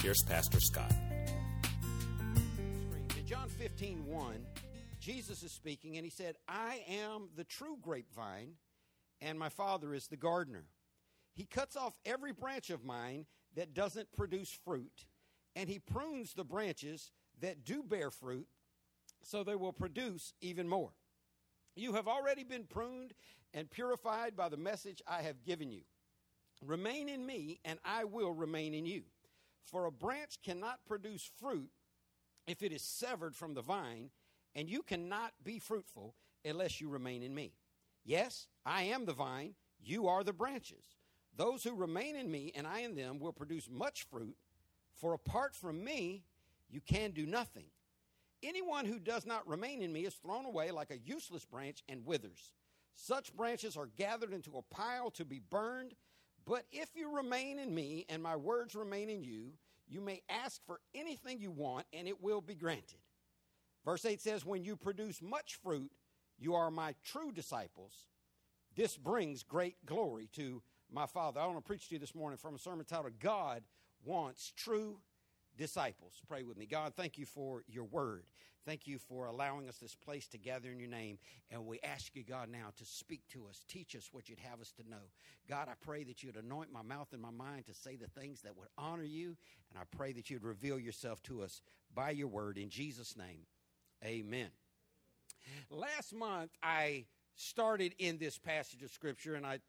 here's Pastor Scott. In John 15, 1, Jesus is speaking and he said, I am the true grapevine, and my Father is the gardener. He cuts off every branch of mine that doesn't produce fruit, and he prunes the branches that do bear fruit so they will produce even more. You have already been pruned and purified by the message I have given you. Remain in me, and I will remain in you. For a branch cannot produce fruit if it is severed from the vine, and you cannot be fruitful unless you remain in me. Yes, I am the vine, you are the branches. Those who remain in me and I in them will produce much fruit, for apart from me, you can do nothing. Anyone who does not remain in me is thrown away like a useless branch and withers. Such branches are gathered into a pile to be burned. But if you remain in me and my words remain in you, you may ask for anything you want and it will be granted. Verse 8 says, When you produce much fruit, you are my true disciples. This brings great glory to my Father. I want to preach to you this morning from a sermon titled God Wants True Disciples. Pray with me. God, thank you for your word. Thank you for allowing us this place to gather in your name. And we ask you, God, now to speak to us, teach us what you'd have us to know. God, I pray that you'd anoint my mouth and my mind to say the things that would honor you. And I pray that you'd reveal yourself to us by your word. In Jesus' name, amen. Last month, I started in this passage of Scripture and I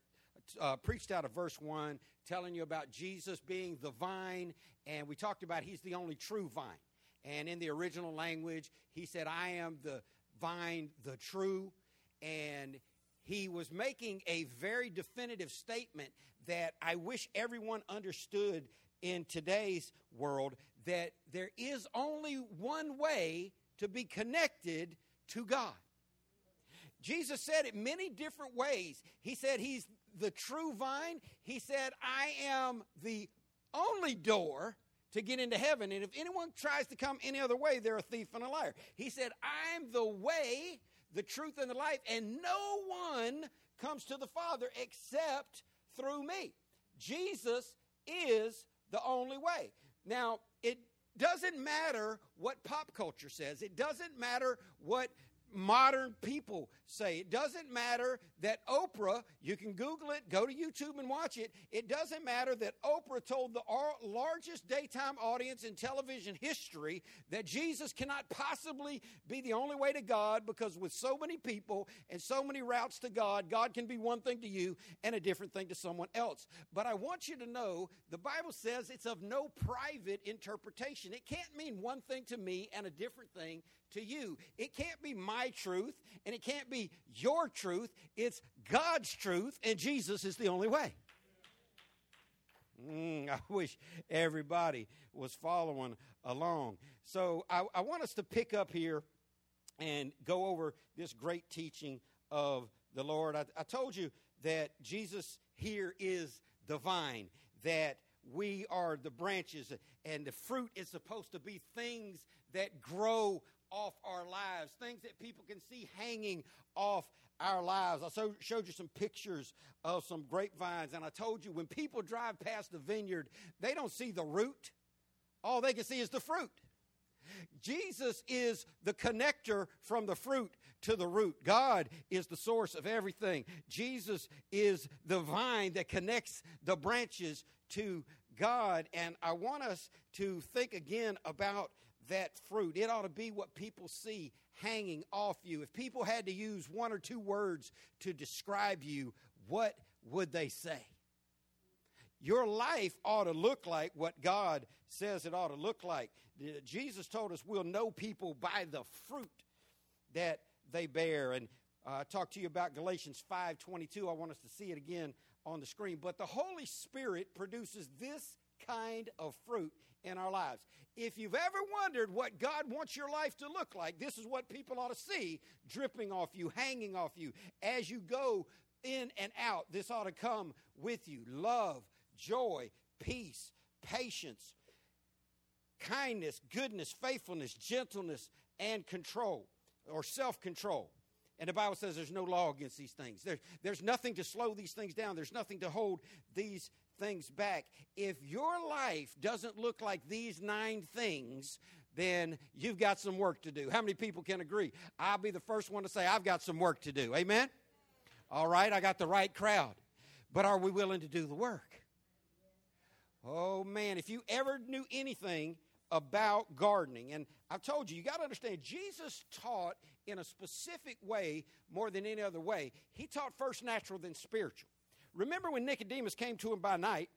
uh, preached out of verse 1, telling you about Jesus being the vine, and we talked about he's the only true vine. And in the original language, he said, I am the vine, the true. And he was making a very definitive statement that I wish everyone understood in today's world that there is only one way to be connected to God. Jesus said it many different ways. He said he's the true vine. He said, I am the only door to get into heaven. And if anyone tries to come any other way, they're a thief and a liar. He said, I'm the way, the truth, and the life, and no one comes to the Father except through me. Jesus is the only way. Now, it doesn't matter what pop culture says, it doesn't matter what modern people say. It doesn't matter that Oprah, you can Google it, go to YouTube and watch it. It doesn't matter that Oprah told the largest daytime audience in television history that Jesus cannot possibly be the only way to God because with so many people and so many routes to God, God can be one thing to you and a different thing to someone else. But I want you to know the Bible says it's of no private interpretation. It can't mean one thing to me and a different thing to you. It can't be my truth and it can't be your truth. God's truth, and Jesus is the only way. Mm, I wish everybody was following along. So I, I want us to pick up here and go over this great teaching of the Lord. I, I told you that Jesus here is the vine, that we are the branches, and the fruit is supposed to be things that grow off our lives, things that people can see hanging off our lives. I so, showed you some pictures of some grapevines, and I told you when people drive past the vineyard, they don't see the root. All they can see is the fruit. Jesus is the connector from the fruit to the root. God is the source of everything. Jesus is the vine that connects the branches to God. And I want us to think again about that fruit. It ought to be what people see hanging off you. If people had to use one or two words to describe you, what would they say? Your life ought to look like what God says it ought to look like. Jesus told us we'll know people by the fruit that they bear. And uh, I talked to you about Galatians 5:22. I want us to see it again on the screen. But the Holy Spirit produces this kind of fruit in our lives. If you've ever wondered what God wants your life to look like, this is what people ought to see dripping off you, hanging off you as you go in and out. This ought to come with you love, joy, peace, patience, kindness, goodness, faithfulness, gentleness, and control or self control. And the Bible says there's no law against these things. There's, there's nothing to slow these things down. There's nothing to hold these things back. If your life doesn't look like these nine things, then you've got some work to do. How many people can agree? I'll be the first one to say, I've got some work to do. Amen? All right, I got the right crowd. But are we willing to do the work? Oh, man, if you ever knew anything about gardening, and I've told you, you got to understand, Jesus taught in a specific way more than any other way. He taught first natural, then spiritual. Remember when Nicodemus came to him by night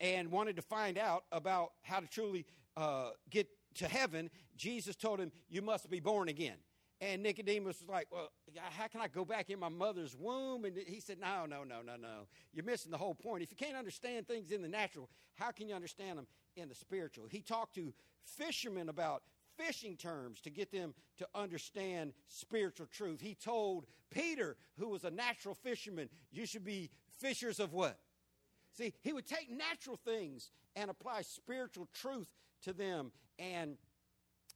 and wanted to find out about how to truly uh, get to heaven? Jesus told him, You must be born again. And Nicodemus was like, Well, how can I go back in my mother's womb? And he said, No, no, no, no, no. You're missing the whole point. If you can't understand things in the natural, how can you understand them in the spiritual? He talked to fishermen about fishing terms to get them to understand spiritual truth. He told Peter, who was a natural fisherman, you should be fishers of what? See, he would take natural things and apply spiritual truth to them. And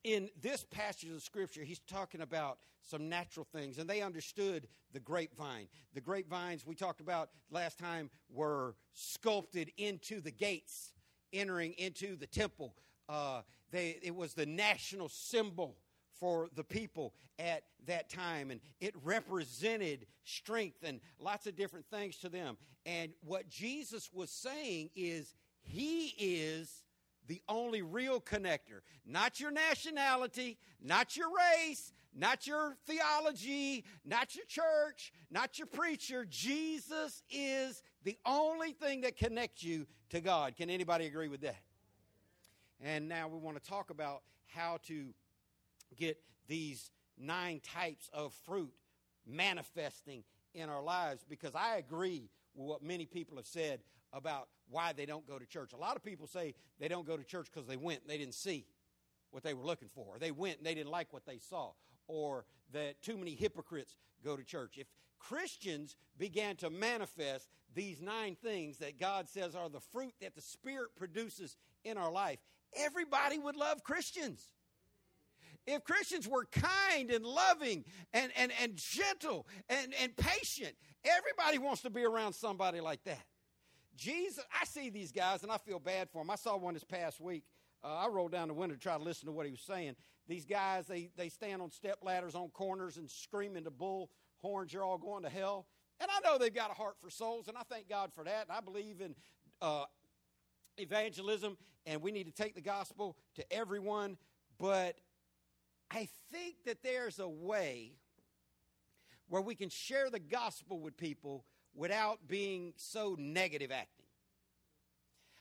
in this passage of scripture, he's talking about some natural things, and they understood the grapevine. The grapevines we talked about last time were sculpted into the gates entering into the temple. Uh, they, it was the national symbol for the people at that time, and it represented strength and lots of different things to them. And what Jesus was saying is, He is the only real connector. Not your nationality, not your race, not your theology, not your church, not your preacher. Jesus is the only thing that connects you to God. Can anybody agree with that? And now we want to talk about how to get these nine types of fruit manifesting in our lives because I agree with what many people have said about why they don't go to church. A lot of people say they don't go to church because they went and they didn't see what they were looking for, or they went and they didn't like what they saw, or that too many hypocrites go to church. If Christians began to manifest these nine things that God says are the fruit that the Spirit produces in our life, everybody would love Christians. If Christians were kind and loving and, and, and gentle and, and patient, everybody wants to be around somebody like that. Jesus, I see these guys and I feel bad for them. I saw one this past week. Uh, I rolled down the window to try to listen to what he was saying. These guys, they, they stand on step ladders on corners and scream into bull horns, you're all going to hell. And I know they've got a heart for souls, and I thank God for that. And I believe in uh, evangelism, and we need to take the gospel to everyone. But I think that there's a way where we can share the gospel with people without being so negative acting.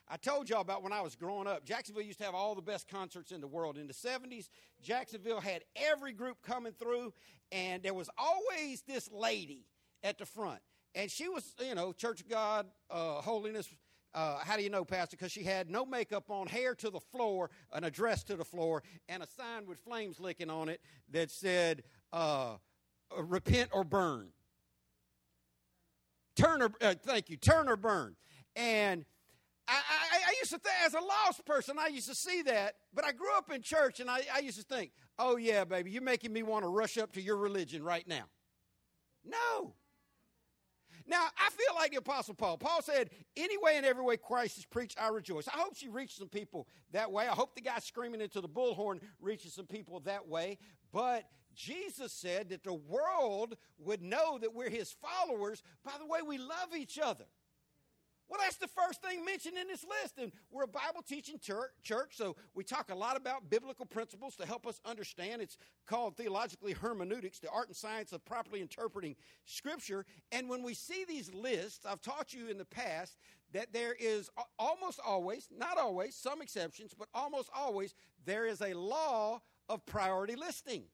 I told y'all about when I was growing up. Jacksonville used to have all the best concerts in the world. In the 70s, Jacksonville had every group coming through, and there was always this lady at the front. And she was, you know, Church of God, uh, holiness. Uh, how do you know, Pastor? Because she had no makeup on, hair to the floor, an address to the floor, and a sign with flames licking on it that said, uh, repent or burn. Turn or, uh, thank you, turn or burn. And I, I, I, used to think, as a lost person, I used to see that, but I grew up in church and I, I used to think, oh, yeah, baby, you're making me want to rush up to your religion right now. No. Now, I feel like the Apostle Paul. Paul said, Anyway and every way Christ is preached, I rejoice. I hope she reached some people that way. I hope the guy screaming into the bullhorn reaches some people that way. But Jesus said that the world would know that we're his followers by the way we love each other. Well, that's the first thing mentioned in this list. And we're a Bible teaching church, so we talk a lot about biblical principles to help us understand. It's called theologically hermeneutics, the art and science of properly interpreting Scripture. And when we see these lists, I've taught you in the past that there is almost always, not always, some exceptions, but almost always, there is a law of priority listing.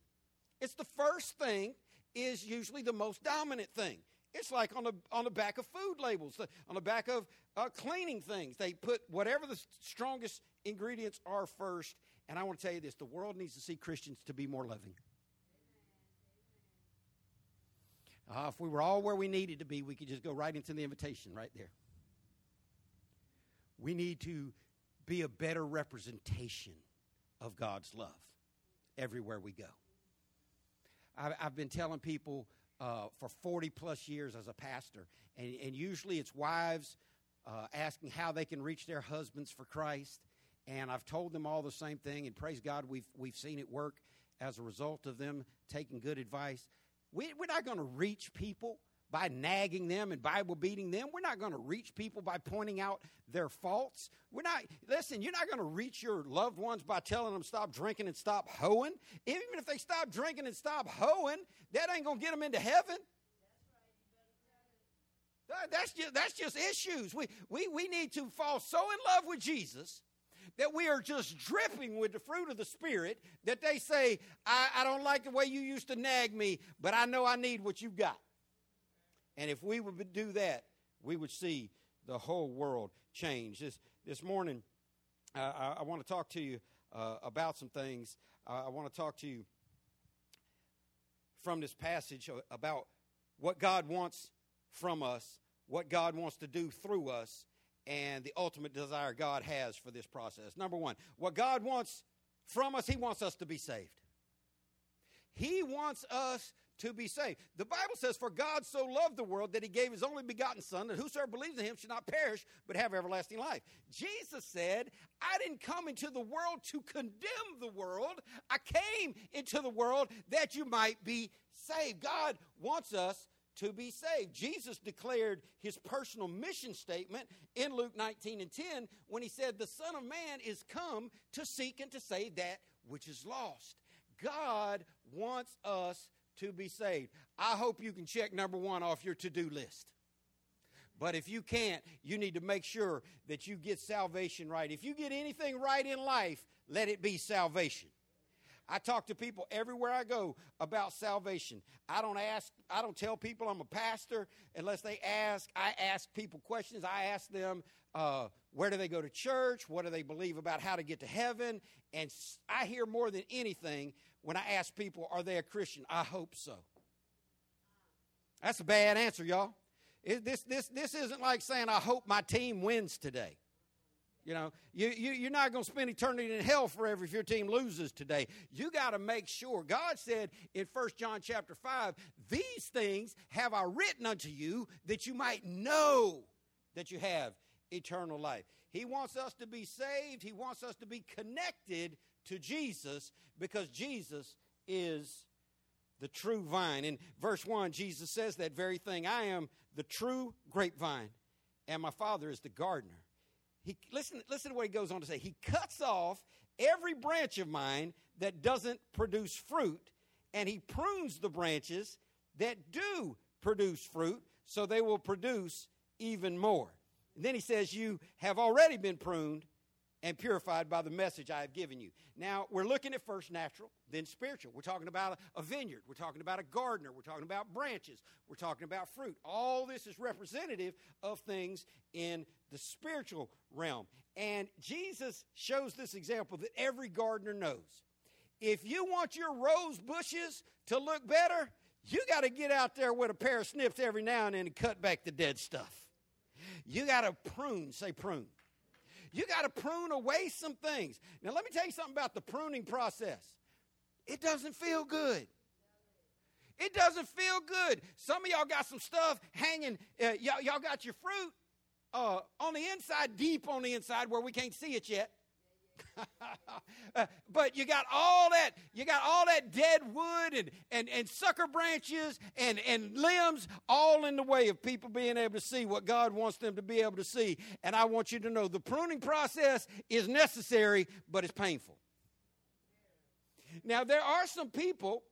It's the first thing, is usually the most dominant thing. It's like on the on the back of food labels, on the back of uh, cleaning things. They put whatever the strongest ingredients are first. And I want to tell you this: the world needs to see Christians to be more loving. Uh, if we were all where we needed to be, we could just go right into the invitation right there. We need to be a better representation of God's love everywhere we go. I, have been telling people uh, for 40 plus years as a pastor, and, and usually it's wives uh, asking how they can reach their husbands for Christ. And I've told them all the same thing, and praise God, we've, we've seen it work as a result of them taking good advice. We, we're not going to reach people by nagging them and Bible beating them. We're not going to reach people by pointing out their faults. We're not, listen, you're not going to reach your loved ones by telling them stop drinking and stop hoeing. Even if they stop drinking and stop hoeing, that ain't going to get them into heaven. That's just, that's just issues. We, we, we need to fall so in love with Jesus that we are just dripping with the fruit of the Spirit that they say, I, I don't like the way you used to nag me, but I know I need what you've got. And if we would do that, we would see the whole world change. This, this morning, uh, I, I want to talk to you uh, about some things. Uh, I want to talk to you from this passage about what God wants from us, what God wants to do through us, and the ultimate desire God has for this process. Number one, what God wants from us, He wants us to be saved. He wants us to be saved. The Bible says, For God so loved the world that he gave his only begotten Son, that whosoever believes in him should not perish, but have everlasting life. Jesus said, I didn't come into the world to condemn the world. I came into the world that you might be saved. God wants us to be saved. Jesus declared his personal mission statement in Luke 19 and 10 when he said, The Son of Man is come to seek and to save that which is lost. God wants us to be saved. I hope you can check number one off your to do list. But if you can't, you need to make sure that you get salvation right. If you get anything right in life, let it be salvation. I talk to people everywhere I go about salvation. I don't ask, I don't tell people I'm a pastor unless they ask. I ask people questions. I ask them, uh, where do they go to church? What do they believe about how to get to heaven? And I hear more than anything when I ask people, are they a Christian? I hope so. That's a bad answer, y'all. It, this, this, this isn't like saying, I hope my team wins today. You know, you, you, you're not going to spend eternity in hell forever if your team loses today. You got to make sure. God said in 1 John chapter 5, These things have I written unto you that you might know that you have eternal life. He wants us to be saved, He wants us to be connected to Jesus because Jesus is the true vine. In verse 1, Jesus says that very thing I am the true grapevine, and my Father is the gardener. He, listen, listen to what he goes on to say. He cuts off every branch of mine that doesn't produce fruit, and he prunes the branches that do produce fruit so they will produce even more. And then he says, You have already been pruned and purified by the message I have given you. Now, we're looking at first natural, then spiritual. We're talking about a vineyard. We're talking about a gardener. We're talking about branches. We're talking about fruit. All this is representative of things in the spiritual realm. And Jesus shows this example that every gardener knows. If you want your rose bushes to look better, you got to get out there with a pair of snips every now and then and cut back the dead stuff. You got to prune, say prune you got to prune away some things. Now, let me tell you something about the pruning process. It doesn't feel good. It doesn't feel good. Some of y'all got some stuff hanging. Uh, y'all, y'all got your fruit uh, on the inside, deep on the inside, where we can't see it yet. uh, but you got all that you got all that dead wood and, and, and sucker branches and, and limbs all in the way of people being able to see what god wants them to be able to see. And i want you to know the pruning process is necessary but it's painful. Now there are some people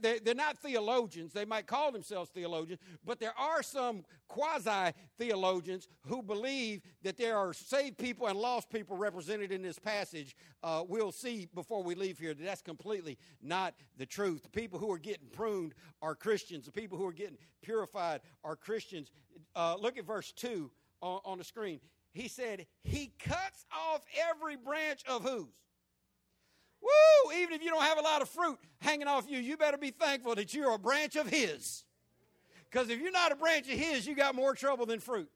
They, they're not theologians. They might call themselves theologians, but there are some quasi theologians who believe that there are saved people and lost people represented in this passage. Uh, we'll see before we leave here that that's completely not the truth. The people who are getting pruned are Christians, the people who are getting purified are Christians. Uh, look at verse 2 on, on the screen. He said, He cuts off every branch of whose? Woo! Even if you don't have a lot of fruit hanging off you, you better be thankful that you're a branch of His. Because if you're not a branch of His, you got more trouble than fruit.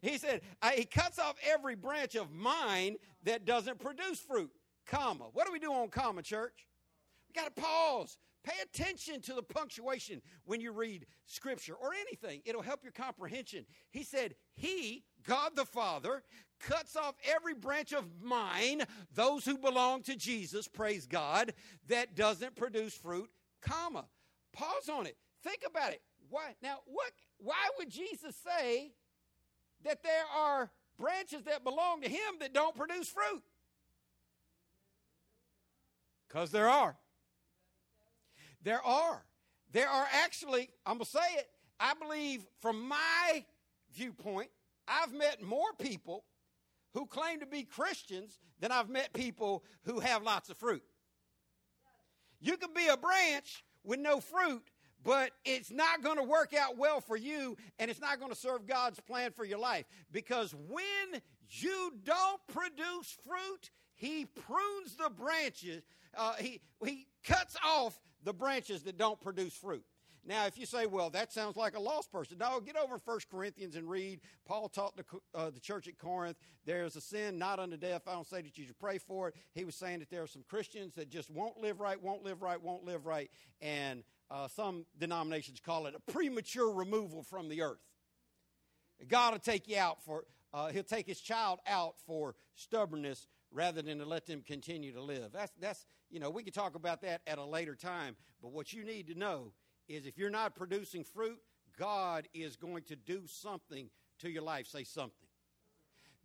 He said, He cuts off every branch of mine that doesn't produce fruit. Comma. What do we do on comma, church? We got to pause. Pay attention to the punctuation when you read Scripture or anything. It'll help your comprehension. He said, He, God the Father, cuts off every branch of mine, those who belong to Jesus, praise God, that doesn't produce fruit, comma. Pause on it. Think about it. Why now what why would Jesus say that there are branches that belong to him that don't produce fruit? Because there are. There are. There are actually, I'm going to say it, I believe from my viewpoint, I've met more people who claim to be Christians than I've met people who have lots of fruit. You can be a branch with no fruit, but it's not going to work out well for you and it's not going to serve God's plan for your life because when you don't produce fruit, He prunes the branches, uh, he, he cuts off the branches that don't produce fruit. Now, if you say, well, that sounds like a lost person, no, get over 1 Corinthians and read. Paul taught the, uh, the church at Corinth there's a sin not unto death. I don't say that you should pray for it. He was saying that there are some Christians that just won't live right, won't live right, won't live right. And uh, some denominations call it a premature removal from the earth. God will take you out for, uh, he'll take his child out for stubbornness rather than to let them continue to live. That's, that's, you know, we can talk about that at a later time, but what you need to know is if you're not producing fruit, God is going to do something to your life. Say something.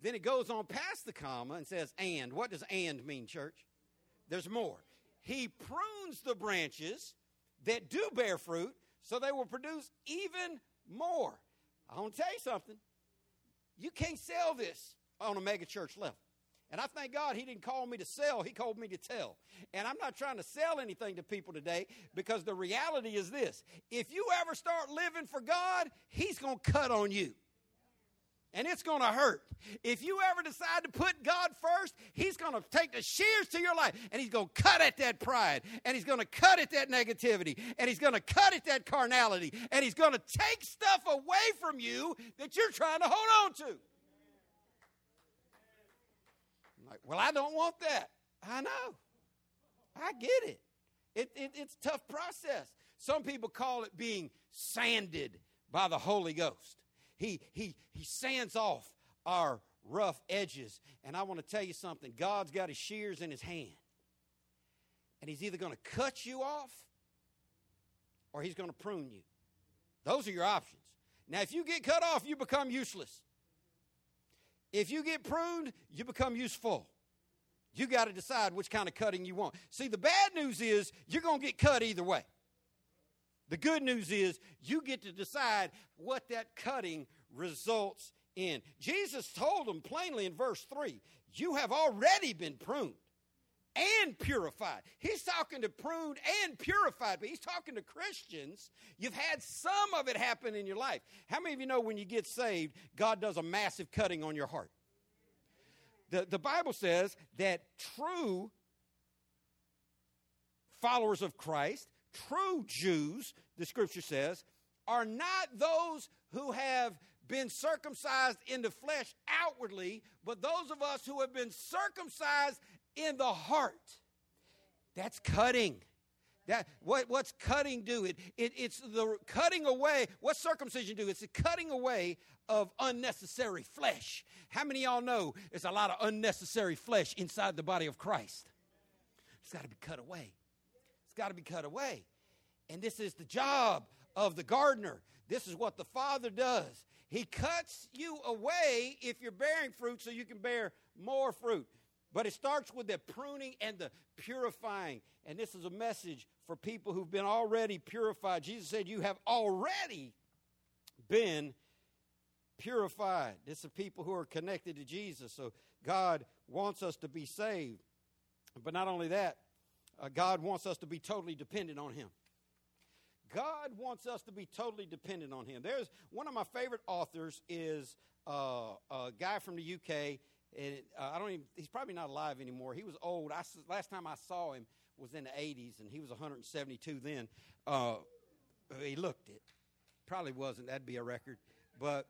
Then it goes on past the comma and says, and. What does and mean, church? There's more. He prunes the branches that do bear fruit so they will produce even more. I want to tell you something. You can't sell this on a mega church level. And I thank God he didn't call me to sell, he called me to tell. And I'm not trying to sell anything to people today because the reality is this if you ever start living for God, he's going to cut on you. And it's going to hurt. If you ever decide to put God first, He's going to take the shears to your life and He's going to cut at that pride and He's going to cut at that negativity and He's going to cut at that carnality and He's going to take stuff away from you that you're trying to hold on to. Like, well, I don't want that. I know. I get it. It, it. It's a tough process. Some people call it being sanded by the Holy Ghost. He, he, he sands off our rough edges. And I want to tell you something God's got his shears in his hand. And he's either going to cut you off or he's going to prune you. Those are your options. Now, if you get cut off, you become useless. If you get pruned, you become useful. You got to decide which kind of cutting you want. See, the bad news is you're going to get cut either way. The good news is you get to decide what that cutting results in. Jesus told them plainly in verse 3 You have already been pruned and purified. He's talking to pruned and purified, but he's talking to Christians. You've had some of it happen in your life. How many of you know when you get saved, God does a massive cutting on your heart? The, the Bible says that true followers of Christ, true Jews, the scripture says, are not those who have been circumcised in the flesh outwardly, but those of us who have been circumcised in the heart. That's cutting. That what, what's cutting do? It, it it's the cutting away. What circumcision do? It's the cutting away of unnecessary flesh. How many y'all know there's a lot of unnecessary flesh inside the body of Christ? It's got to be cut away. It's got to be cut away. And this is the job of the gardener. This is what the Father does. He cuts you away if you're bearing fruit so you can bear more fruit. But it starts with the pruning and the purifying. And this is a message for people who've been already purified. Jesus said, You have already been purified. This is people who are connected to Jesus. So God wants us to be saved. But not only that, uh, God wants us to be totally dependent on Him. God wants us to be totally dependent on Him. There's one of my favorite authors is uh, a guy from the UK and uh, I don't even, he's probably not alive anymore. He was old. I, last time I saw him was in the 80s, and he was 172 then. Uh, he looked it. Probably wasn't. That'd be a record. But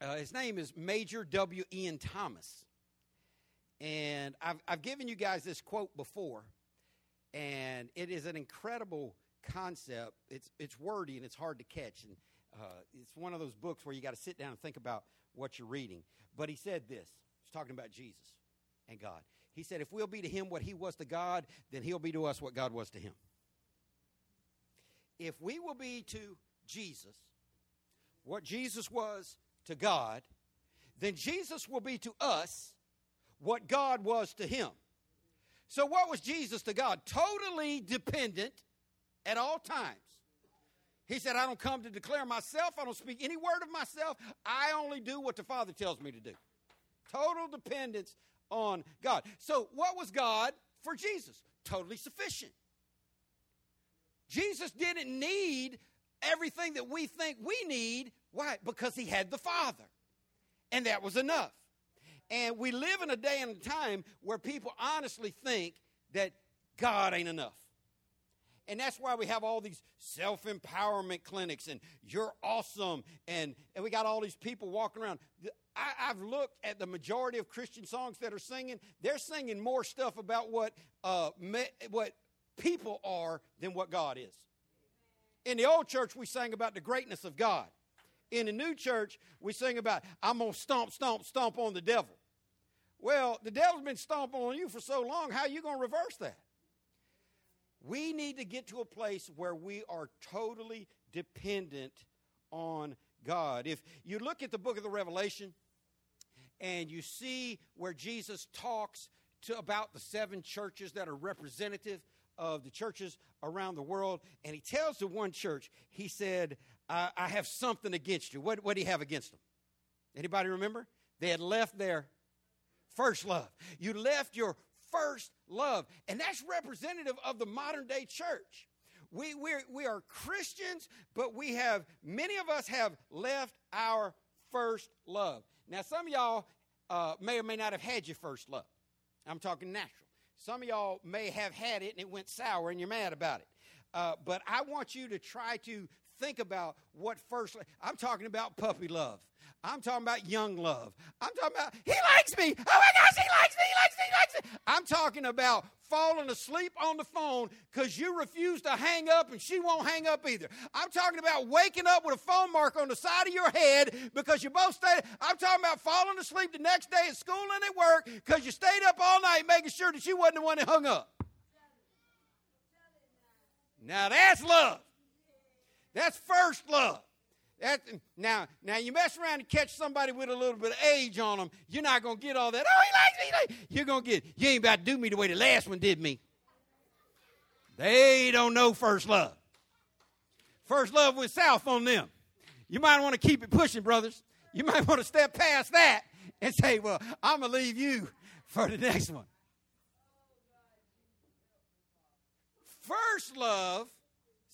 uh, his name is Major W. Ian Thomas. And I've, I've given you guys this quote before, and it is an incredible concept. It's, it's wordy and it's hard to catch. And uh, it's one of those books where you got to sit down and think about what you're reading. But he said this He's talking about Jesus and God. He said, if we'll be to him what he was to God, then he'll be to us what God was to him. If we will be to Jesus what Jesus was to God, then Jesus will be to us what God was to him. So, what was Jesus to God? Totally dependent at all times. He said, I don't come to declare myself, I don't speak any word of myself, I only do what the Father tells me to do. Total dependence on God. So, what was God for Jesus? Totally sufficient. Jesus didn't need everything that we think we need. Why? Because he had the Father. And that was enough. And we live in a day and a time where people honestly think that God ain't enough. And that's why we have all these self empowerment clinics and you're awesome. And, and we got all these people walking around. I, have looked at the majority of Christian songs that are singing. They're singing more stuff about what uh, me, what people are than what God is. In the old church, we sang about the greatness of God. In the new church, we sing about I'm gonna stomp, stomp, stomp on the devil. Well, the devil's been stomping on you for so long. How are you gonna reverse that? We need to get to a place where we are totally dependent on God. If you look at the book of the Revelation, and you see where Jesus talks to about the seven churches that are representative of the churches around the world. And he tells the one church, he said, I, I have something against you. What, what do you have against them? Anybody remember? They had left their first love. You left your first love. And that's representative of the modern day church. We, we're, we are Christians, but we have, many of us have left our first love. Now, some of y'all uh, may or may not have had your first love. I'm talking natural. Some of y'all may have had it and it went sour and you're mad about it. Uh, but I want you to try to think about what first. I'm talking about puppy love. I'm talking about young love. I'm talking about he likes me. Oh my gosh, he likes me. He likes me. He likes me. I'm talking about falling asleep on the phone because you refuse to hang up and she won't hang up either. I'm talking about waking up with a phone mark on the side of your head because you both stayed. I'm talking about falling asleep the next day at school and at work because you stayed up all night making sure that she wasn't the one that hung up. Now that's love. That's first love. That, now, now you mess around and catch somebody with a little bit of age on them, you're not gonna get all that. Oh, he likes me. You're gonna get. You ain't about to do me the way the last one did me. They don't know first love. First love went south on them. You might want to keep it pushing, brothers. You might want to step past that and say, "Well, I'm gonna leave you for the next one." First love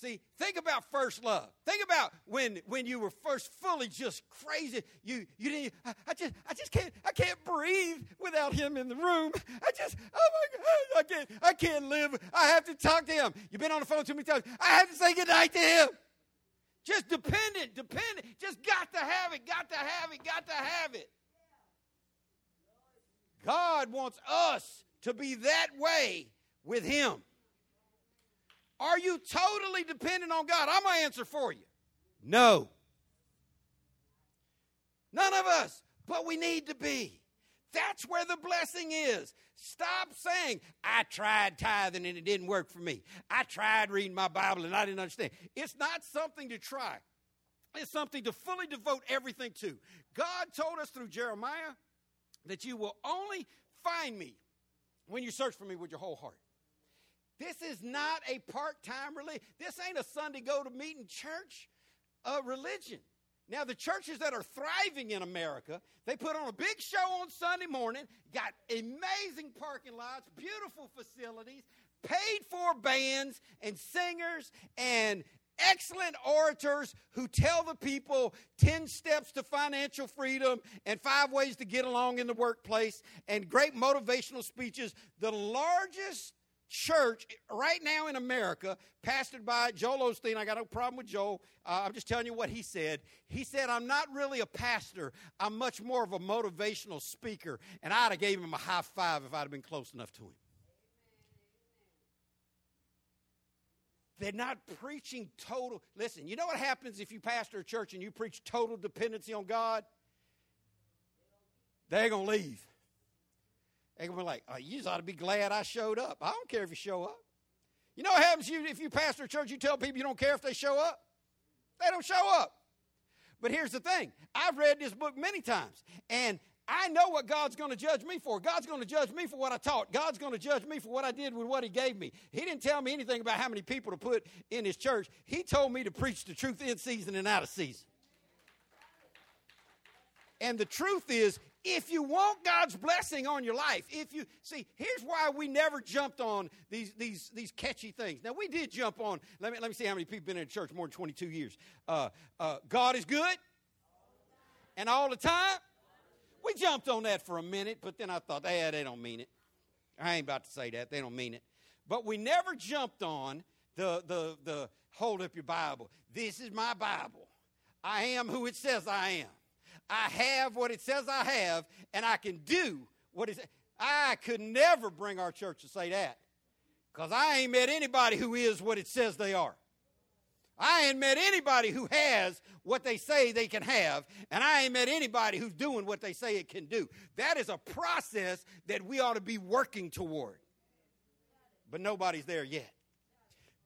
See, think about first love. Think about when when you were first fully just crazy. You you didn't. I, I, just I just can't I can't breathe without him in the room. I just oh my God I can't I can't live. I have to talk to him. You've been on the phone too many times. I have to say goodnight to him. Just dependent, dependent. Just got to have it. Got to have it. Got to have it. God wants us to be that way with him. Are you totally dependent on God? I'm going to answer for you. No. None of us, but we need to be. That's where the blessing is. Stop saying, I tried tithing and it didn't work for me. I tried reading my Bible and I didn't understand. It's not something to try, it's something to fully devote everything to. God told us through Jeremiah that you will only find me when you search for me with your whole heart. This is not a part time religion. This ain't a Sunday go to meeting church uh, religion. Now, the churches that are thriving in America, they put on a big show on Sunday morning, got amazing parking lots, beautiful facilities, paid for bands and singers and excellent orators who tell the people 10 steps to financial freedom and five ways to get along in the workplace and great motivational speeches. The largest church right now in America, pastored by Joel Osteen. I got no problem with Joel. Uh, I'm just telling you what he said. He said, I'm not really a pastor. I'm much more of a motivational speaker. And I'd have gave him a high five if I'd have been close enough to him. They're not preaching total. Listen, you know what happens if you pastor a church and you preach total dependency on God? They're going to leave. To be like, oh, you just ought to be glad I showed up. I don't care if you show up. You know what happens if you pastor a church, you tell people you don't care if they show up? They don't show up. But here's the thing I've read this book many times, and I know what God's going to judge me for. God's going to judge me for what I taught. God's going to judge me for what I did with what He gave me. He didn't tell me anything about how many people to put in His church. He told me to preach the truth in season and out of season. And the truth is, if you want God's blessing on your life, if you see, here's why we never jumped on these these these catchy things. Now we did jump on. Let me let me see how many people been in church more than 22 years. Uh, uh, God is good, and all the time. We jumped on that for a minute, but then I thought, yeah, they don't mean it. I ain't about to say that. They don't mean it. But we never jumped on the the the hold up your Bible. This is my Bible. I am who it says I am. I have what it says I have, and I can do what it. I could never bring our church to say that because I ain't met anybody who is what it says they are. I ain't met anybody who has what they say they can have, and I ain't met anybody who's doing what they say it can do. That is a process that we ought to be working toward. But nobody's there yet.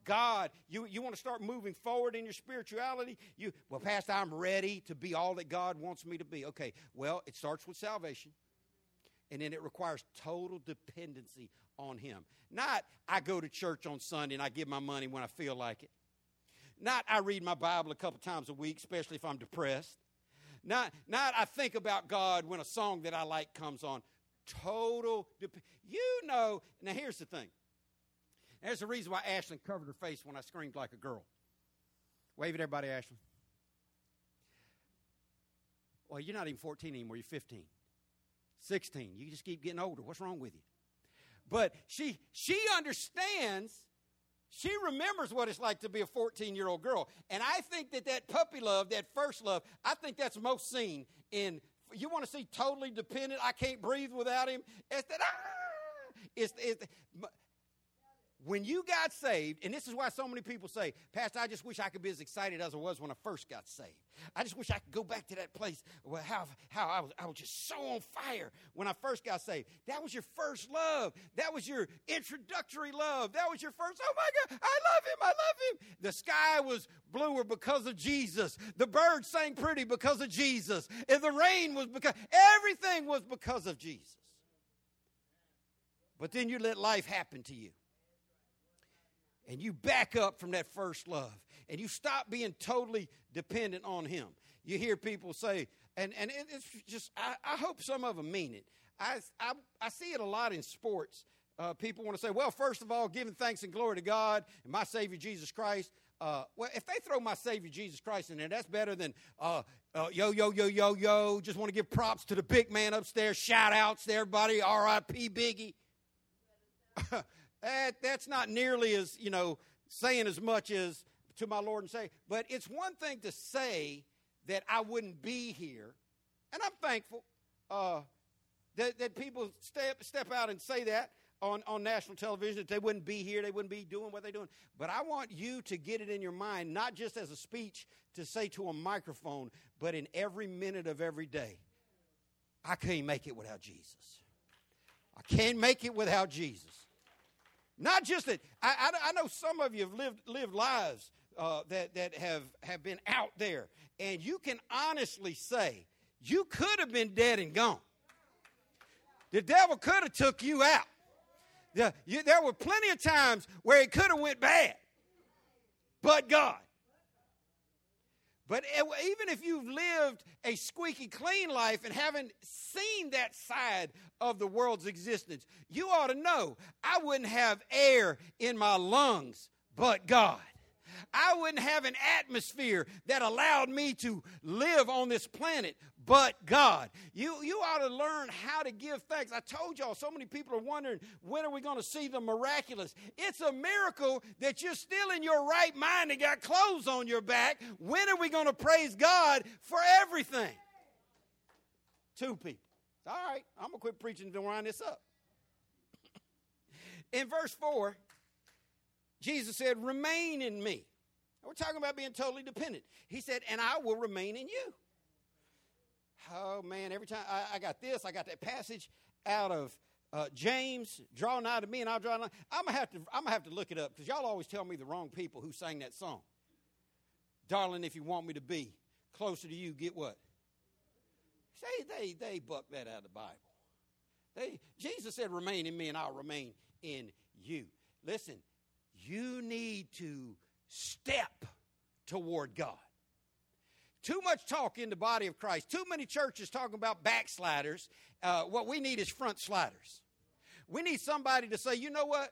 God, you, you want to start moving forward in your spirituality? You well, Pastor, I'm ready to be all that God wants me to be. Okay, well, it starts with salvation. And then it requires total dependency on Him. Not I go to church on Sunday and I give my money when I feel like it. Not I read my Bible a couple times a week, especially if I'm depressed. Not, not I think about God when a song that I like comes on. Total, you know. Now here's the thing. There's the reason why Ashlyn covered her face when I screamed like a girl. Wave at everybody, Ashlyn. Well, you're not even 14 anymore. You're 15, 16. You just keep getting older. What's wrong with you? But she she understands. She remembers what it's like to be a 14 year old girl. And I think that that puppy love, that first love, I think that's most seen in. You want to see totally dependent? I can't breathe without him. It's that. Ah, it's, it's when you got saved, and this is why so many people say, Pastor, I just wish I could be as excited as I was when I first got saved. I just wish I could go back to that place where how, how I, was, I was just so on fire when I first got saved. That was your first love. That was your introductory love. That was your first, oh my God, I love him, I love him. The sky was bluer because of Jesus. The birds sang pretty because of Jesus. And the rain was because, everything was because of Jesus. But then you let life happen to you and you back up from that first love and you stop being totally dependent on him you hear people say and, and it's just I, I hope some of them mean it i, I, I see it a lot in sports uh, people want to say well first of all giving thanks and glory to god and my savior jesus christ uh, well, if they throw my Savior Jesus Christ in there, that's better than uh, uh, yo, yo, yo, yo, yo. Just want to give props to the big man upstairs. Shout outs to everybody. R.I.P. Biggie. That, that's not nearly as, you know, saying as much as to my Lord and Savior. But it's one thing to say that I wouldn't be here, and I'm thankful uh, that, that people step, step out and say that on, on national television, that they wouldn't be here, they wouldn't be doing what they're doing. But I want you to get it in your mind, not just as a speech to say to a microphone, but in every minute of every day. I can't make it without Jesus. I can't make it without Jesus. Not just that, I, I, I know some of you have lived, lived lives uh, that, that have, have been out there, and you can honestly say, you could have been dead and gone. The devil could have took you out. The, you, there were plenty of times where it could have went bad, but God. But even if you've lived a squeaky clean life and haven't seen that side of the world's existence, you ought to know I wouldn't have air in my lungs but God. I wouldn't have an atmosphere that allowed me to live on this planet but God. You, you ought to learn how to give thanks. I told y'all, so many people are wondering when are we going to see the miraculous? It's a miracle that you're still in your right mind and got clothes on your back. When are we going to praise God for everything? Two people. All right, I'm going to quit preaching to wind this up. in verse 4, Jesus said, Remain in me. We're talking about being totally dependent. He said, And I will remain in you. Oh, man, every time I, I got this, I got that passage out of uh, James, draw nigh to me and I'll draw nigh. I'm gonna have to, I'm gonna have to look it up because y'all always tell me the wrong people who sang that song. Darling, if you want me to be closer to you, get what? Say they they buck that out of the Bible. They Jesus said, "Remain in me, and I'll remain in you." Listen, you need to step toward God. Too much talk in the body of Christ. Too many churches talking about backsliders. Uh, what we need is front sliders. We need somebody to say, you know what?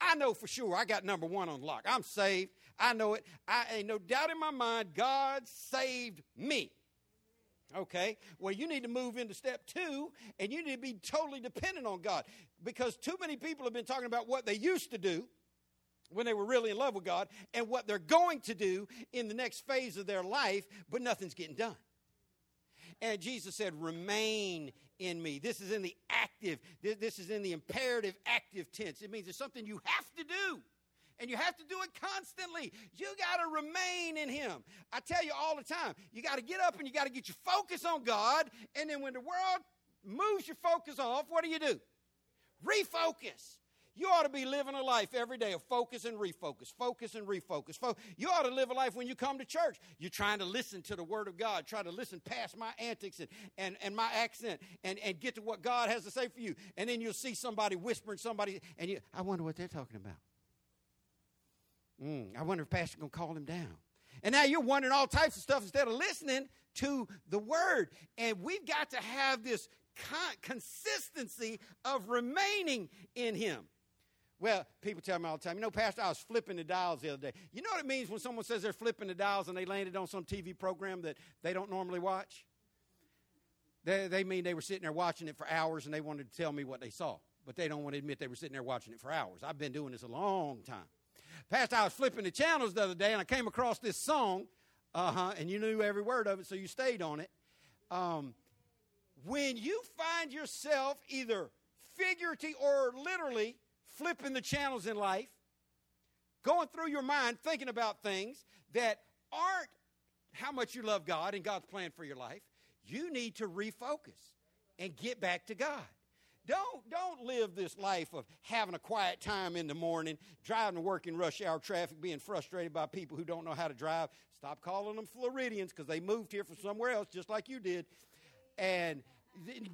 I know for sure I got number one on lock. I'm saved. I know it. I ain't no doubt in my mind God saved me. Okay, well, you need to move into step two and you need to be totally dependent on God because too many people have been talking about what they used to do when they were really in love with God and what they're going to do in the next phase of their life, but nothing's getting done. And Jesus said, Remain in me. This is in the active, this is in the imperative active tense. It means it's something you have to do. And you have to do it constantly. You got to remain in Him. I tell you all the time, you got to get up and you got to get your focus on God. And then when the world moves your focus off, what do you do? Refocus. You ought to be living a life every day of focus and refocus, focus and refocus. You ought to live a life when you come to church. You're trying to listen to the Word of God, try to listen past my antics and, and, and my accent and, and get to what God has to say for you. And then you'll see somebody whispering somebody, and you, I wonder what they're talking about. Mm, I wonder if Pastor's going to call him down. And now you're wondering all types of stuff instead of listening to the Word. And we've got to have this con- consistency of remaining in Him. Well, people tell me all the time, you know, Pastor, I was flipping the dials the other day. You know what it means when someone says they're flipping the dials and they landed on some TV program that they don't normally watch? They, they mean they were sitting there watching it for hours and they wanted to tell me what they saw, but they don't want to admit they were sitting there watching it for hours. I've been doing this a long time. Pastor, I was flipping the channels the other day and I came across this song, uh huh, and you knew every word of it, so you stayed on it. Um, when you find yourself either figuratively or literally flipping the channels in life, going through your mind, thinking about things that aren't how much you love God and God's plan for your life, you need to refocus and get back to God. Don't, don't live this life of having a quiet time in the morning, driving to work in rush hour traffic, being frustrated by people who don't know how to drive. Stop calling them Floridians because they moved here from somewhere else, just like you did. And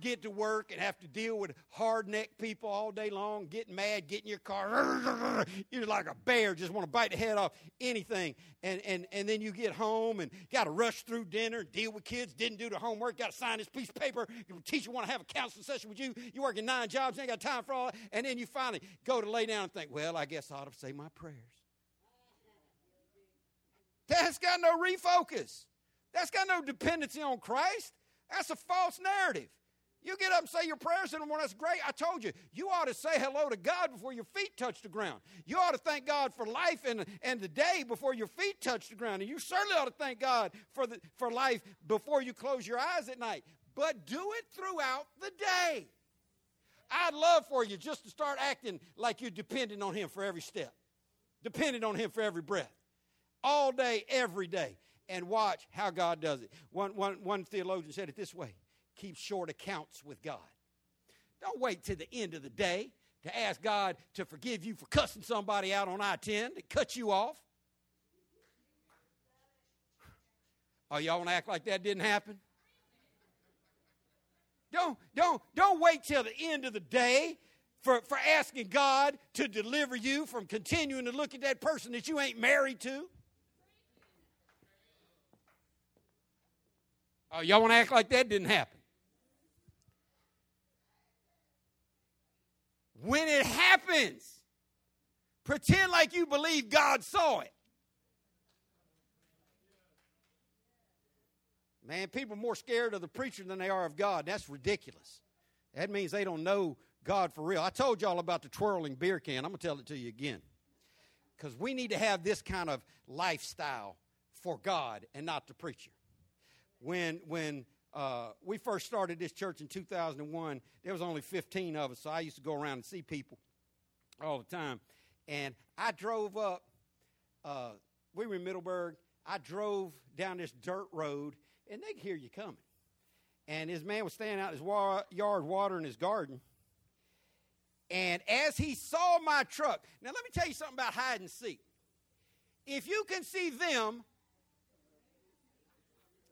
get to work and have to deal with hard necked people all day long, getting mad, getting your car. You're like a bear, just want to bite the head off anything. And, and, and then you get home and got to rush through dinner, deal with kids, didn't do the homework, got to sign this piece of paper. Your teacher want to have a counseling session with you. You working nine jobs, ain't got time for all that. And then you finally go to lay down and think, well, I guess I ought to say my prayers. That's got no refocus. That's got no dependency on Christ. That's a false narrative. You get up and say your prayers in the morning, that's great. I told you, you ought to say hello to God before your feet touch the ground. You ought to thank God for life and, and the day before your feet touch the ground. And you certainly ought to thank God for, the, for life before you close your eyes at night. But do it throughout the day. I'd love for you just to start acting like you're dependent on Him for every step, dependent on Him for every breath, all day, every day and watch how God does it. One, one, one theologian said it this way keep short accounts with God. Don't wait to the end of the day to ask God to forgive you for cussing somebody out on I 10 to cut you off. Oh, y'all want to act like that didn't happen? Don't, don't, don't wait till the end of the day for, for asking God to deliver you from continuing to look at that person that you ain't married to? Oh, y'all want to act like that didn't happen? When it happens, pretend like you believe God saw it. Man, people are more scared of the preacher than they are of God. That's ridiculous. That means they don't know God for real. I told y'all about the twirling beer can. I'm going to tell it to you again. Because we need to have this kind of lifestyle for God and not the preacher. When, when uh, we first started this church in 2001, there was only 15 of us, so I used to go around and see people all the time. And I drove up, uh, we were in Middleburg. I drove down this dirt road, and they could hear you coming. And this man was standing out in his wa- yard watering his garden. And as he saw my truck, now let me tell you something about hide and seek. If you can see them,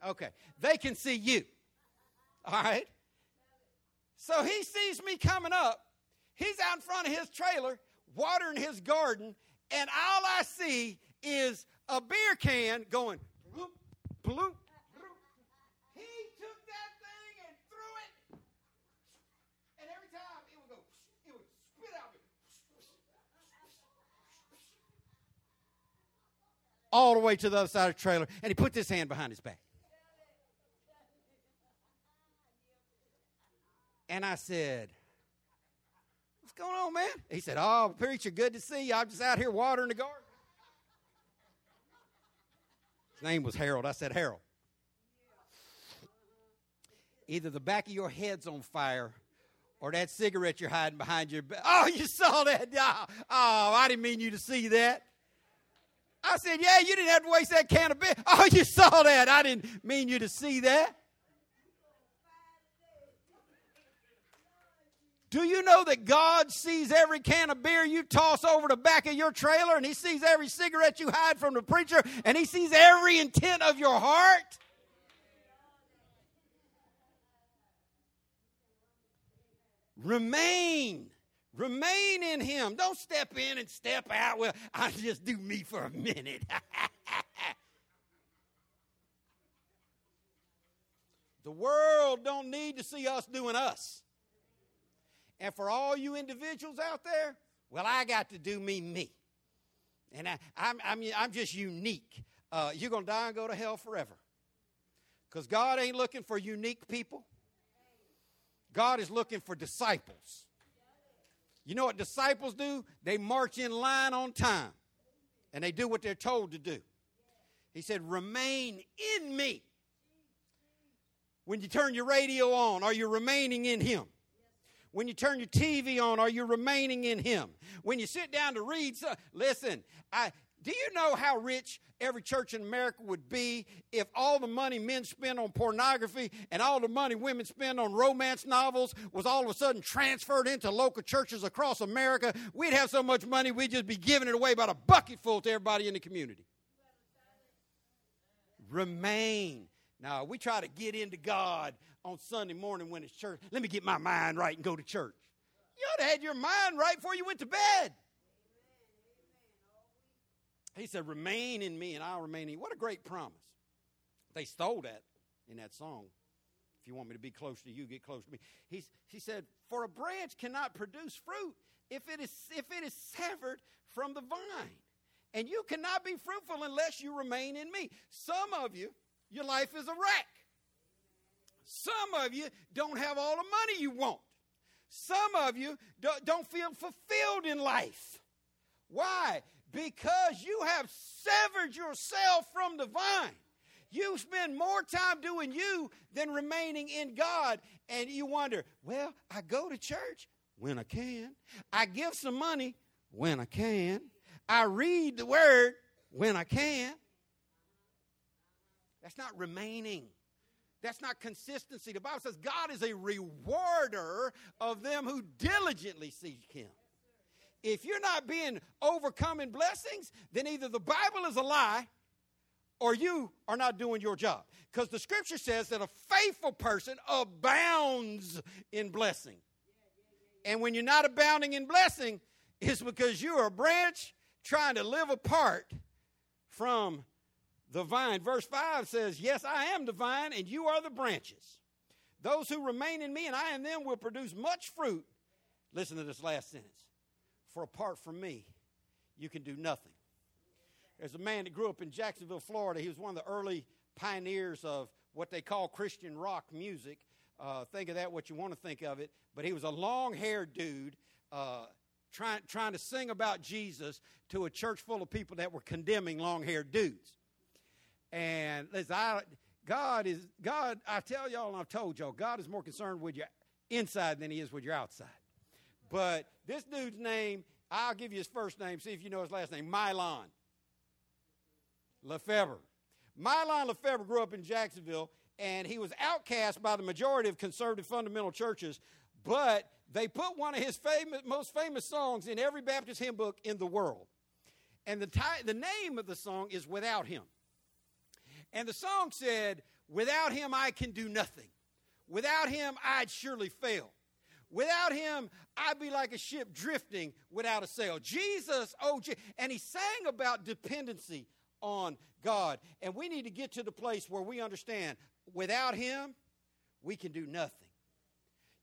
okay, they can see you. All right? So he sees me coming up. He's out in front of his trailer, watering his garden, and all I see is a beer can going bloop, bloop, all the way to the other side of the trailer, and he put his hand behind his back. And I said, What's going on, man? He said, Oh, preacher, good to see you. I'm just out here watering the garden. His name was Harold. I said, Harold, either the back of your head's on fire or that cigarette you're hiding behind your back. Oh, you saw that? Oh, oh, I didn't mean you to see that. I said, Yeah, you didn't have to waste that can of beer. Oh, you saw that. I didn't mean you to see that. Do you know that God sees every can of beer you toss over the back of your trailer, and He sees every cigarette you hide from the preacher, and He sees every intent of your heart? Remain Remain in Him. Don't step in and step out. Well, I'll just do me for a minute. the world don't need to see us doing us. And for all you individuals out there, well, I got to do me, me. And I, I'm, I'm, I'm just unique. Uh, you're going to die and go to hell forever. Because God ain't looking for unique people, God is looking for disciples. You know what disciples do? They march in line on time and they do what they're told to do. He said, Remain in me. When you turn your radio on, are you remaining in Him? When you turn your TV on, are you remaining in Him? When you sit down to read, so, listen, I, do you know how rich every church in America would be if all the money men spend on pornography and all the money women spend on romance novels was all of a sudden transferred into local churches across America? We'd have so much money, we'd just be giving it away by the bucketful to everybody in the community. Remain. Now, we try to get into God on Sunday morning when it's church. Let me get my mind right and go to church. You ought to have your mind right before you went to bed. He said, Remain in me and I'll remain in you. What a great promise. They stole that in that song. If you want me to be close to you, get close to me. He's, he said, For a branch cannot produce fruit if it, is, if it is severed from the vine. And you cannot be fruitful unless you remain in me. Some of you, your life is a wreck. Some of you don't have all the money you want. Some of you don't feel fulfilled in life. Why? because you have severed yourself from the vine. You spend more time doing you than remaining in God. And you wonder, well, I go to church when I can. I give some money when I can. I read the word when I can. That's not remaining. That's not consistency. The Bible says God is a rewarder of them who diligently seek Him if you're not being overcome in blessings, then either the Bible is a lie or you are not doing your job. Because the scripture says that a faithful person abounds in blessing. And when you're not abounding in blessing, it's because you are a branch trying to live apart from the vine. Verse 5 says, Yes, I am the vine, and you are the branches. Those who remain in me and I in them will produce much fruit. Listen to this last sentence. For apart from me, you can do nothing. There's a man that grew up in Jacksonville, Florida. He was one of the early pioneers of what they call Christian rock music. Uh, think of that what you want to think of it. But he was a long haired dude uh, trying, trying to sing about Jesus to a church full of people that were condemning long haired dudes. And listen, I, God is, God, I tell y'all and I've told y'all, God is more concerned with your inside than he is with your outside. But this dude's name, I'll give you his first name, see if you know his last name, Mylon LeFevre. Mylon LeFevre grew up in Jacksonville, and he was outcast by the majority of conservative fundamental churches, but they put one of his famous, most famous songs in every Baptist hymn book in the world. And the, the name of the song is Without Him. And the song said, Without him, I can do nothing. Without him, I'd surely fail. Without him, I'd be like a ship drifting without a sail. Jesus, oh, Jesus. and he sang about dependency on God. And we need to get to the place where we understand without him, we can do nothing.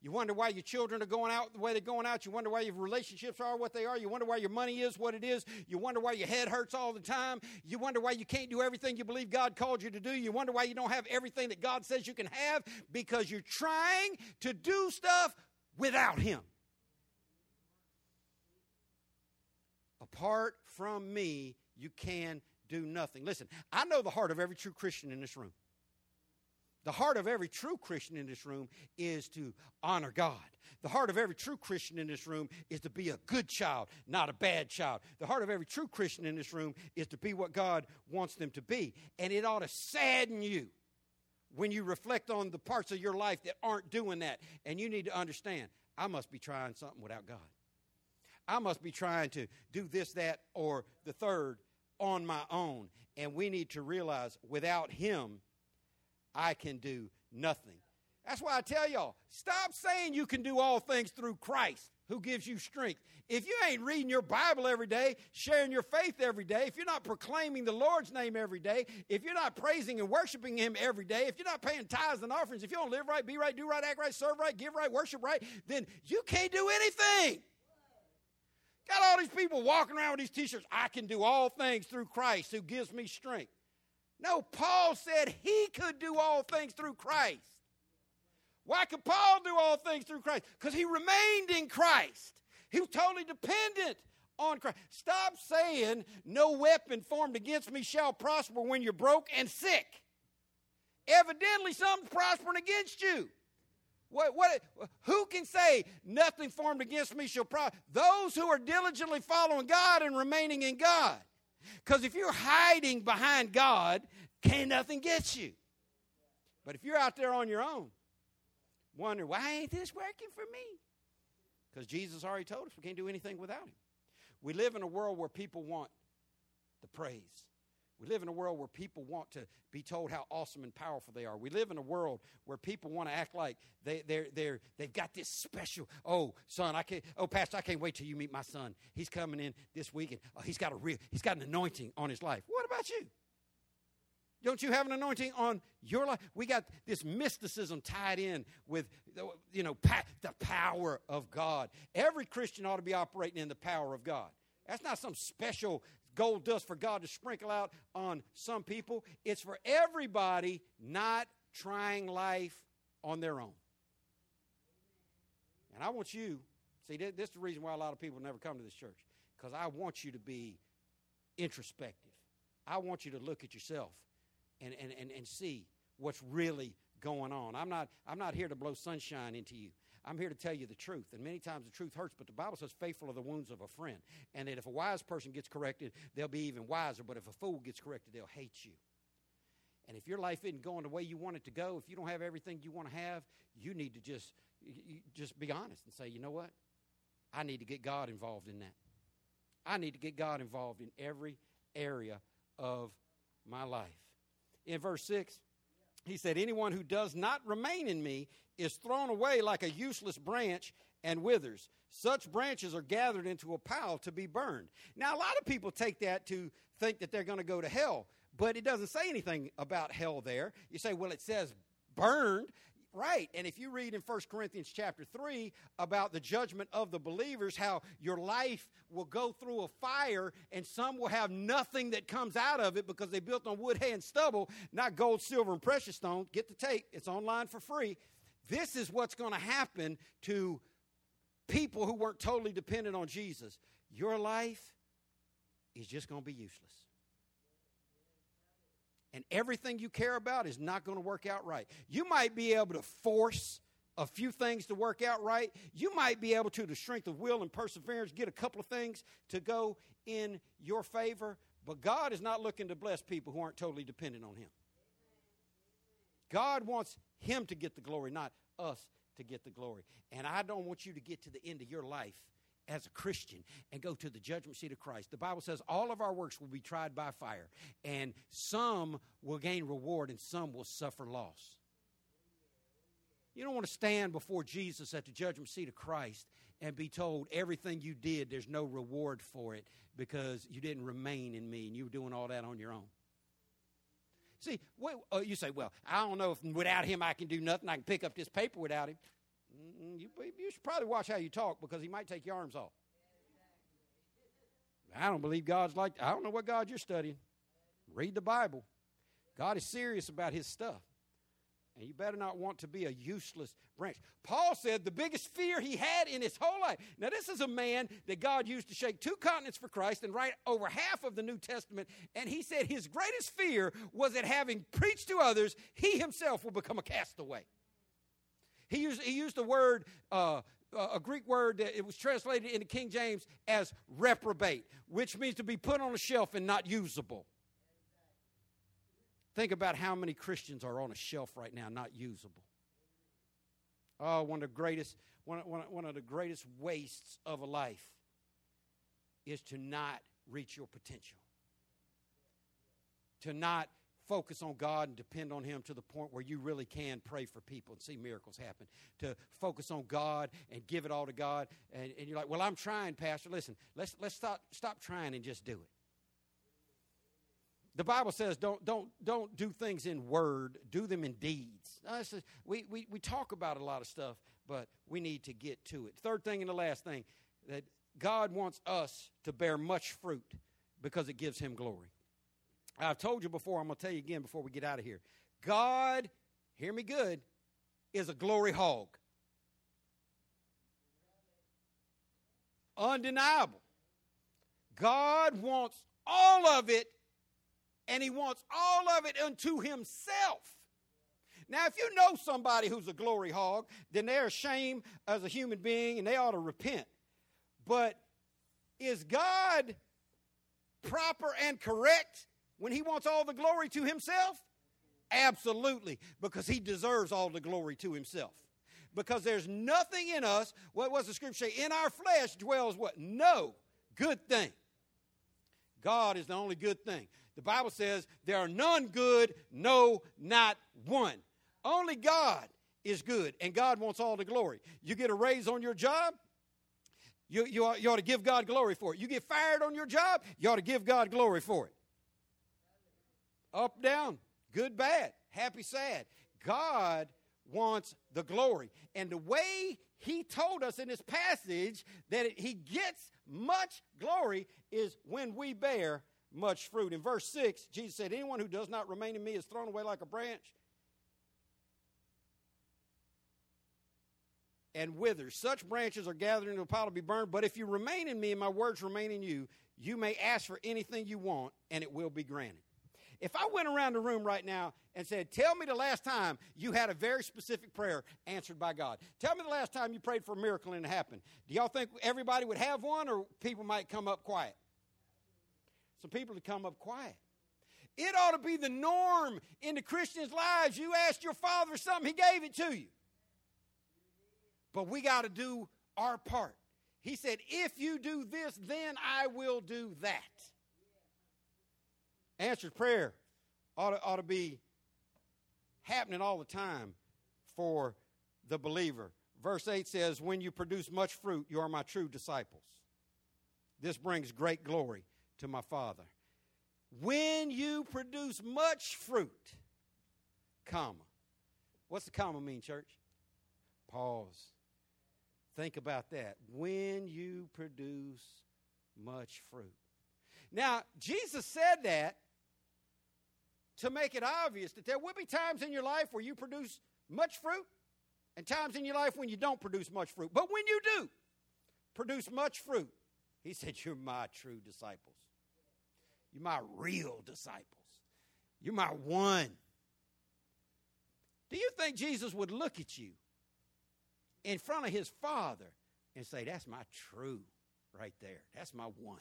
You wonder why your children are going out the way they're going out. You wonder why your relationships are what they are. You wonder why your money is what it is. You wonder why your head hurts all the time. You wonder why you can't do everything you believe God called you to do. You wonder why you don't have everything that God says you can have because you're trying to do stuff without Him. Apart from me, you can do nothing. Listen, I know the heart of every true Christian in this room. The heart of every true Christian in this room is to honor God. The heart of every true Christian in this room is to be a good child, not a bad child. The heart of every true Christian in this room is to be what God wants them to be. And it ought to sadden you when you reflect on the parts of your life that aren't doing that. And you need to understand I must be trying something without God. I must be trying to do this, that, or the third on my own. And we need to realize without Him, I can do nothing. That's why I tell y'all stop saying you can do all things through Christ who gives you strength. If you ain't reading your Bible every day, sharing your faith every day, if you're not proclaiming the Lord's name every day, if you're not praising and worshiping Him every day, if you're not paying tithes and offerings, if you don't live right, be right, do right, act right, serve right, give right, worship right, then you can't do anything. Got all these people walking around with these t shirts. I can do all things through Christ who gives me strength. No, Paul said he could do all things through Christ. Why could Paul do all things through Christ? Because he remained in Christ. He was totally dependent on Christ. Stop saying, No weapon formed against me shall prosper when you're broke and sick. Evidently, something's prospering against you. What, what, who can say nothing formed against me shall prosper? Those who are diligently following God and remaining in God. Because if you're hiding behind God, can't nothing get you. But if you're out there on your own, wondering, why ain't this working for me? Because Jesus already told us we can't do anything without Him. We live in a world where people want the praise. We live in a world where people want to be told how awesome and powerful they are. We live in a world where people want to act like they, they're, they're, they've got this special, oh, son, I can't, oh, Pastor, I can't wait till you meet my son. He's coming in this week and oh, he's got a real, he's got an anointing on his life. What about you? Don't you have an anointing on your life? We got this mysticism tied in with, you know, pa- the power of God. Every Christian ought to be operating in the power of God. That's not some special gold dust for God to sprinkle out on some people. It's for everybody not trying life on their own. And I want you, see, this is the reason why a lot of people never come to this church, because I want you to be introspective. I want you to look at yourself and, and, and, and see what's really going on. I'm not, I'm not here to blow sunshine into you. I'm here to tell you the truth. And many times the truth hurts, but the Bible says, faithful are the wounds of a friend. And that if a wise person gets corrected, they'll be even wiser. But if a fool gets corrected, they'll hate you. And if your life isn't going the way you want it to go, if you don't have everything you want to have, you need to just, just be honest and say, you know what? I need to get God involved in that. I need to get God involved in every area of my life. In verse 6, he said, Anyone who does not remain in me is thrown away like a useless branch and withers. Such branches are gathered into a pile to be burned. Now, a lot of people take that to think that they're going to go to hell, but it doesn't say anything about hell there. You say, well, it says burned. Right. And if you read in 1 Corinthians chapter 3 about the judgment of the believers, how your life will go through a fire and some will have nothing that comes out of it because they built on wood, hay, and stubble, not gold, silver, and precious stone. Get the tape, it's online for free. This is what's going to happen to people who weren't totally dependent on Jesus. Your life is just going to be useless and everything you care about is not going to work out right. You might be able to force a few things to work out right. You might be able to, the strength of will and perseverance, get a couple of things to go in your favor. But God is not looking to bless people who aren't totally dependent on Him. God wants Him to get the glory, not us to get the glory. And I don't want you to get to the end of your life as a Christian and go to the judgment seat of Christ. The Bible says all of our works will be tried by fire, and some will gain reward and some will suffer loss. You don't want to stand before Jesus at the judgment seat of Christ and be told everything you did, there's no reward for it because you didn't remain in me and you were doing all that on your own. See, uh, you say, well, I don't know if without him I can do nothing. I can pick up this paper without him. You, you should probably watch how you talk because he might take your arms off. I don't believe God's like, I don't know what God you're studying. Read the Bible. God is serious about his stuff. And you better not want to be a useless branch. Paul said the biggest fear he had in his whole life. Now, this is a man that God used to shake two continents for Christ and write over half of the New Testament. And he said his greatest fear was that having preached to others, he himself will become a castaway. He used, he used the word, uh, a Greek word that it was translated into King James as reprobate, which means to be put on a shelf and not usable. Think about how many Christians are on a shelf right now, not usable. Oh, one of the greatest, one, one, one of the greatest wastes of a life is to not reach your potential. To not focus on God and depend on Him to the point where you really can pray for people and see miracles happen. To focus on God and give it all to God. And, and you're like, well, I'm trying, Pastor. Listen, let's, let's stop, stop trying and just do it. The Bible says don't, don't, don't do things in word, do them in deeds. Uh, is, we, we, we talk about a lot of stuff, but we need to get to it. Third thing and the last thing that God wants us to bear much fruit because it gives Him glory. I've told you before, I'm going to tell you again before we get out of here. God, hear me good, is a glory hog. Undeniable. God wants all of it, and He wants all of it unto Himself. Now, if you know somebody who's a glory hog, then they're ashamed as a human being and they ought to repent. But is God proper and correct when he wants all the glory to himself? Absolutely, because he deserves all the glory to himself. Because there's nothing in us, what was the scripture say? In our flesh dwells what? No good thing. God is the only good thing. The Bible says there are none good, no, not one. Only God is good, and God wants all the glory. You get a raise on your job, you, you, ought, you ought to give God glory for it. You get fired on your job, you ought to give God glory for it. Up, down, good, bad, happy, sad. God wants the glory. And the way he told us in this passage that he gets much glory is when we bear much fruit. In verse 6, Jesus said, Anyone who does not remain in me is thrown away like a branch and withers. Such branches are gathered into a pile to be burned. But if you remain in me and my words remain in you, you may ask for anything you want and it will be granted. If I went around the room right now and said, Tell me the last time you had a very specific prayer answered by God, tell me the last time you prayed for a miracle and it happened, do y'all think everybody would have one or people might come up quiet? Some people would come up quiet. It ought to be the norm in the Christians' lives. You asked your father something, he gave it to you. But we got to do our part. He said, If you do this, then I will do that answered prayer ought to, ought to be happening all the time for the believer. Verse 8 says, When you produce much fruit, you are my true disciples. This brings great glory to my Father. When you produce much fruit, comma. What's the comma mean, church? Pause. Think about that. When you produce much fruit. Now, Jesus said that to make it obvious that there will be times in your life where you produce much fruit and times in your life when you don't produce much fruit. But when you do produce much fruit, he said, You're my true disciples. You're my real disciples. You're my one. Do you think Jesus would look at you in front of his Father and say, That's my true right there? That's my one.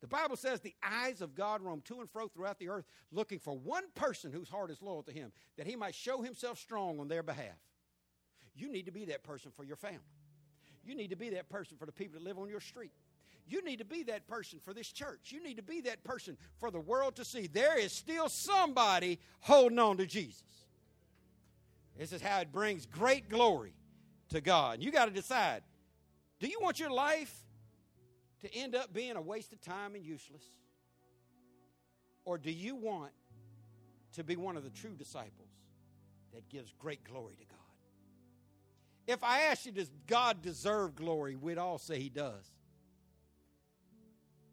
The Bible says the eyes of God roam to and fro throughout the earth, looking for one person whose heart is loyal to Him, that He might show Himself strong on their behalf. You need to be that person for your family. You need to be that person for the people that live on your street. You need to be that person for this church. You need to be that person for the world to see. There is still somebody holding on to Jesus. This is how it brings great glory to God. You got to decide do you want your life to end up being a waste of time and useless? Or do you want to be one of the true disciples that gives great glory to God? If I ask you, does God deserve glory? We'd all say He does.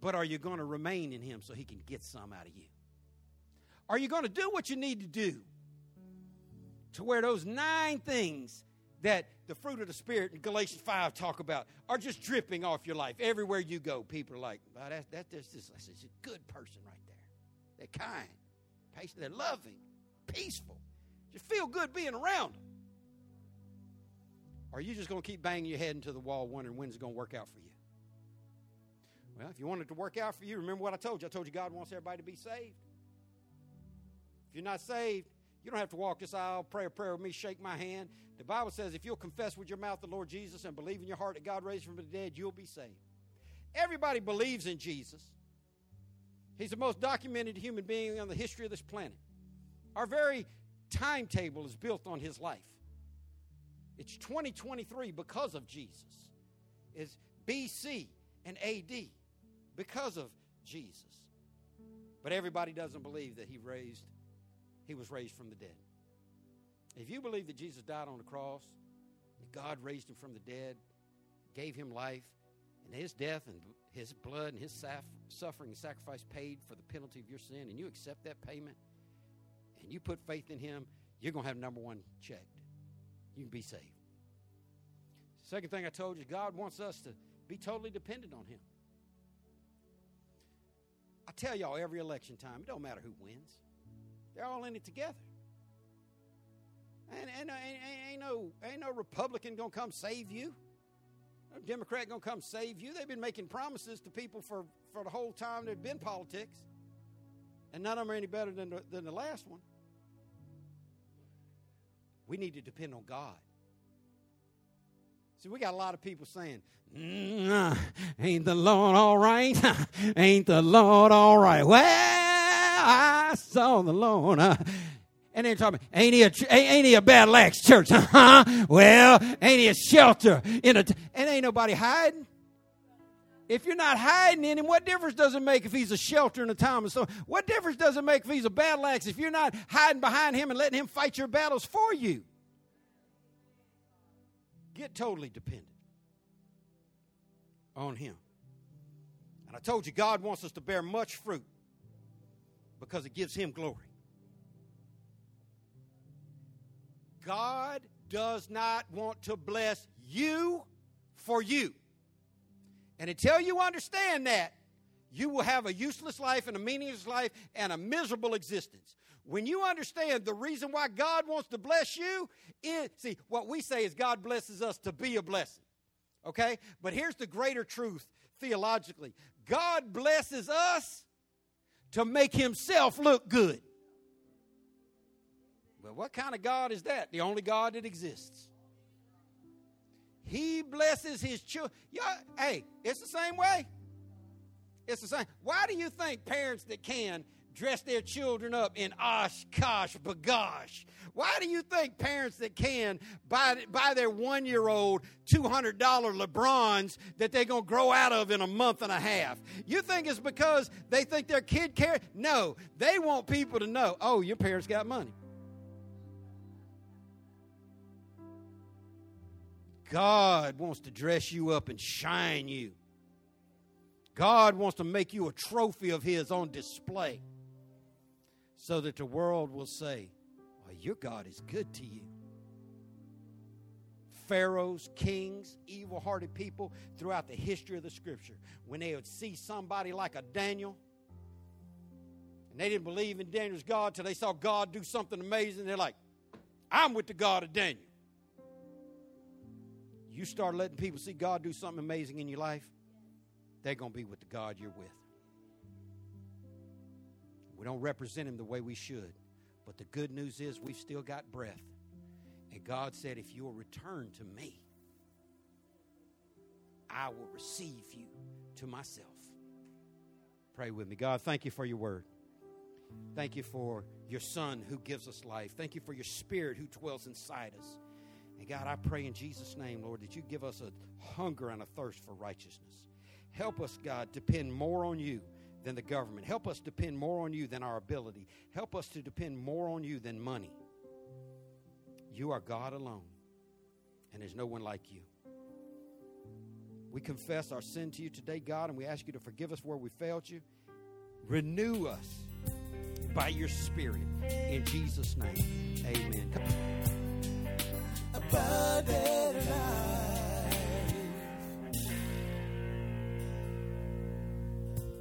But are you going to remain in Him so He can get some out of you? Are you going to do what you need to do to where those nine things that the fruit of the Spirit in Galatians 5 talk about are just dripping off your life. Everywhere you go, people are like, well, that, that, that's, just, that's a good person right there. They're kind, patient, they're loving, peaceful. Just feel good being around them. Or are you just going to keep banging your head into the wall wondering when's it going to work out for you? Well, if you want it to work out for you, remember what I told you. I told you God wants everybody to be saved. If you're not saved, you don't have to walk this aisle, pray a prayer with me, shake my hand. The Bible says if you'll confess with your mouth the Lord Jesus and believe in your heart that God raised from the dead, you'll be saved. Everybody believes in Jesus. He's the most documented human being on the history of this planet. Our very timetable is built on his life. It's 2023 because of Jesus. It's BC and AD because of Jesus. But everybody doesn't believe that he raised he was raised from the dead. If you believe that Jesus died on the cross, that God raised him from the dead, gave him life, and his death and his blood and his suffering and sacrifice paid for the penalty of your sin, and you accept that payment, and you put faith in him, you're going to have number one checked. You can be saved. Second thing I told you, God wants us to be totally dependent on him. I tell y'all every election time, it don't matter who wins. They're all in it together. And, and, and ain't, no, ain't no Republican going to come save you. No Democrat going to come save you. They've been making promises to people for, for the whole time there's been politics. And none of them are any better than the, than the last one. We need to depend on God. See, we got a lot of people saying, mm, Ain't the Lord all right? ain't the Lord all right? Well, I saw the Lord. Uh, and they're talking, ain't he a, ain't he a battle axe church? Huh? well, ain't he a shelter in a, t- and ain't nobody hiding. If you're not hiding in him, what difference does it make if he's a shelter in a time of storm? What difference does it make if he's a battle axe if you're not hiding behind him and letting him fight your battles for you? Get totally dependent on him. And I told you, God wants us to bear much fruit because it gives him glory. God does not want to bless you for you. And until you understand that, you will have a useless life and a meaningless life and a miserable existence. When you understand the reason why God wants to bless you, is, see, what we say is God blesses us to be a blessing. Okay? But here's the greater truth theologically God blesses us to make himself look good. But what kind of God is that? The only God that exists. He blesses his children. Yeah, hey, it's the same way. It's the same. Why do you think parents that can dress their children up in OshKosh B'gosh. Why do you think parents that can buy, buy their one year old $200 LeBrons that they're going to grow out of in a month and a half? You think it's because they think their kid care? No, they want people to know, oh, your parents got money. God wants to dress you up and shine you. God wants to make you a trophy of His on display so that the world will say, Your God is good to you. Pharaohs, kings, evil hearted people throughout the history of the scripture, when they would see somebody like a Daniel, and they didn't believe in Daniel's God till they saw God do something amazing, they're like, I'm with the God of Daniel. You start letting people see God do something amazing in your life, they're going to be with the God you're with. We don't represent him the way we should. But the good news is we've still got breath. And God said, if you'll return to me, I will receive you to myself. Pray with me. God, thank you for your word. Thank you for your Son who gives us life. Thank you for your Spirit who dwells inside us. And God, I pray in Jesus' name, Lord, that you give us a hunger and a thirst for righteousness. Help us, God, depend more on you than the government. Help us depend more on you than our ability. Help us to depend more on you than money. You are God alone, and there's no one like you. We confess our sin to you today, God, and we ask you to forgive us where we failed you. Renew us by your Spirit. In Jesus' name, amen.